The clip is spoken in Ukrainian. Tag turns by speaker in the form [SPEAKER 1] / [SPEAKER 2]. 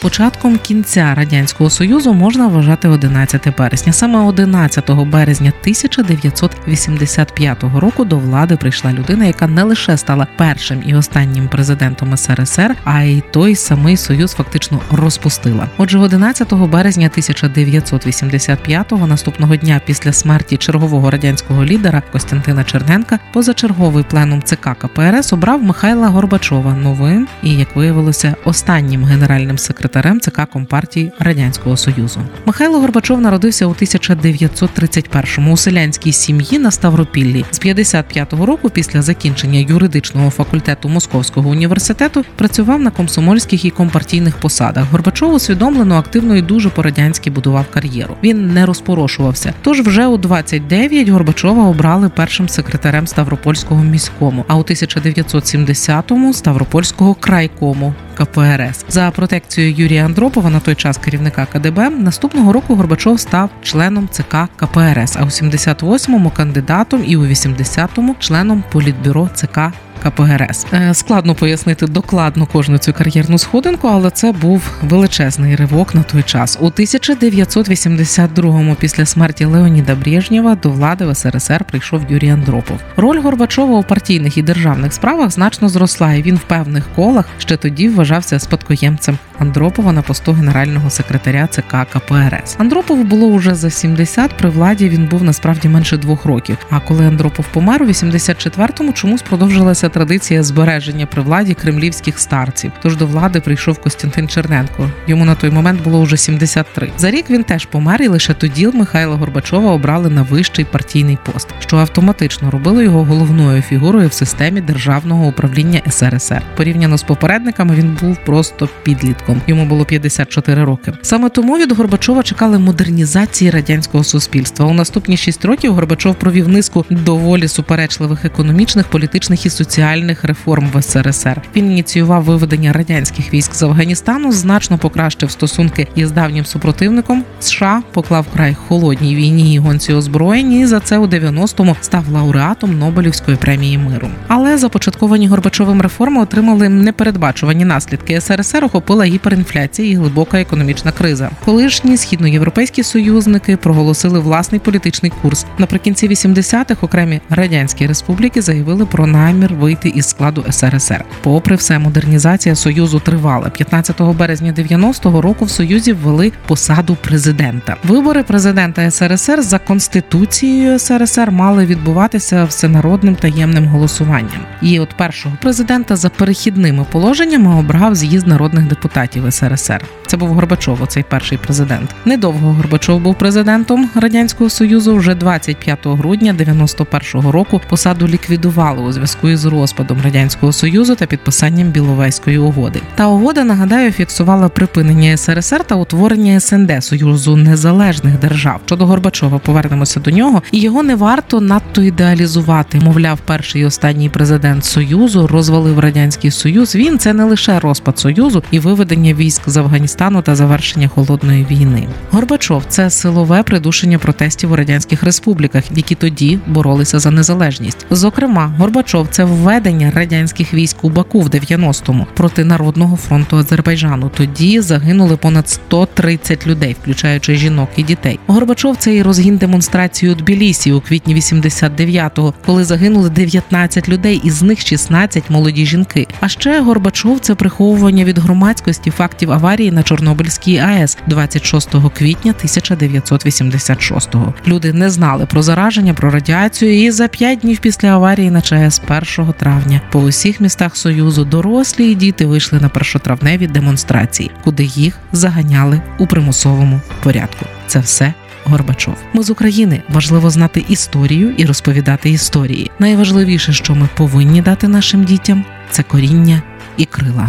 [SPEAKER 1] Початком кінця радянського союзу можна вважати 11 березня. Саме 11 березня 1985 року до влади прийшла людина, яка не лише стала першим і останнім президентом СРСР, а й той самий союз фактично розпустила. Отже, 11 березня 1985-го, наступного дня після смерті чергового радянського лідера Костянтина Черненка, позачерговий пленум ЦК КПРС обрав Михайла Горбачова новим і, як виявилося, останнім генеральним секретарем секретарем ЦК Компартії Радянського Союзу. Михайло Горбачов народився у 1931-му у селянській сім'ї на Ставропіллі. З 55-го року, після закінчення юридичного факультету Московського університету, працював на комсомольських і компартійних посадах. Горбачов усвідомлено активно і дуже по радянськи будував кар'єру. Він не розпорошувався. Тож вже у 29 Горбачова обрали першим секретарем Ставропольського міському, а у 1970-му Ставропольського крайкому. КПРС за протекцією Юрія Андропова, на той час керівника КДБ, наступного року Горбачов став членом ЦК КПРС, а у 78-му кандидатом і у 80-му членом політбюро ЦК КПГРС. Е, складно пояснити докладно кожну цю кар'єрну сходинку, але це був величезний ривок на той час. У 1982-му після смерті Леоніда Брежнєва до влади в СРСР прийшов Юрій Андропов. Роль Горбачова у партійних і державних справах значно зросла, і він в певних колах ще тоді вважався спадкоємцем Андропова на посту генерального секретаря ЦК КПРС. Андропову було уже за 70, При владі він був насправді менше двох років. А коли Андропов помер у 84-му, чомусь продовжилася традиція збереження при владі кремлівських старців. Тож до влади прийшов Костянтин Черненко. Йому на той момент було вже 73. За рік він теж помер, і лише тоді Михайла Горбачова обрали на вищий партійний пост, що автоматично робило його головною фігурою в системі державного управління СРСР. Порівняно з попередниками він був просто підлітком. Йому було 54 роки. Саме тому від Горбачова чекали модернізації радянського суспільства. У наступні шість років Горбачов провів низку доволі суперечливих економічних, політичних і соціальних реформ в СРСР. Він ініціював виведення радянських військ з Афганістану, значно покращив стосунки із давнім супротивником. США поклав край холодній війні і гонці озброєнь, і за це у 90-му став лауреатом Нобелівської премії миру. Але започатковані Горбачовим реформи отримали непередбачувані наслідки. СРСР охопила гіперінфляція і глибока економічна криза. Колишні східноєвропейські союзники проголосили власний політичний курс. Наприкінці 80-х окремі радянські республіки заявили про намір вийти із складу СРСР. Попри все, модернізація союзу тривала. 15 березня 90-го року в союзі ввели посаду президента. Вибори президента СРСР за конституцією СРСР мали відбуватися всенародним таємним голосуванням. І от першого президента за перехідними положеннями обрав з'їзд народних депутатів СРСР. Це був Горбачов, цей перший президент. Недовго Горбачов був президентом радянського союзу. Вже 25 грудня 91-го року посаду ліквідували у зв'язку із розпадом радянського союзу та підписанням Біловезької угоди. Та угода нагадаю фіксувала припинення СРСР та утворення СНД Союзу незалежних держав. Щодо Горбачова повернемося до нього, і його не варто надто ідеалізувати. Мовляв, перший і останній президент Союзу розвалив радянський союз. Він це не лише розпад союзу і виведення військ з Афганістану та завершення холодної війни. Горбачов це силове придушення протестів у радянських республіках, які тоді боролися за незалежність. Зокрема, Горбачов це введення радянських військ у Баку в 90-му проти народного фронту Азербайджану. Тоді загинули понад 130 людей, включаючи жінок і дітей. Горбачов це і розгін демонстрації у Тбілісі у квітні 89-го, коли загинули 19 людей, із них 16 молоді жінки. А ще Горбачов це приховування від громадськості фактів аварії на Чорнобильській АЕС 26 квітня 1986-го. Люди не знали про зараження, про радіацію, і за п'ять днів після аварії на ЧАЕС 1 травня по усіх містах Союзу дорослі і діти вийшли на першотравневі демонстрації, куди їх заганяли у примусовому порядку. Це все. Горбачов, ми з України важливо знати історію і розповідати історії. Найважливіше, що ми повинні дати нашим дітям, це коріння і крила.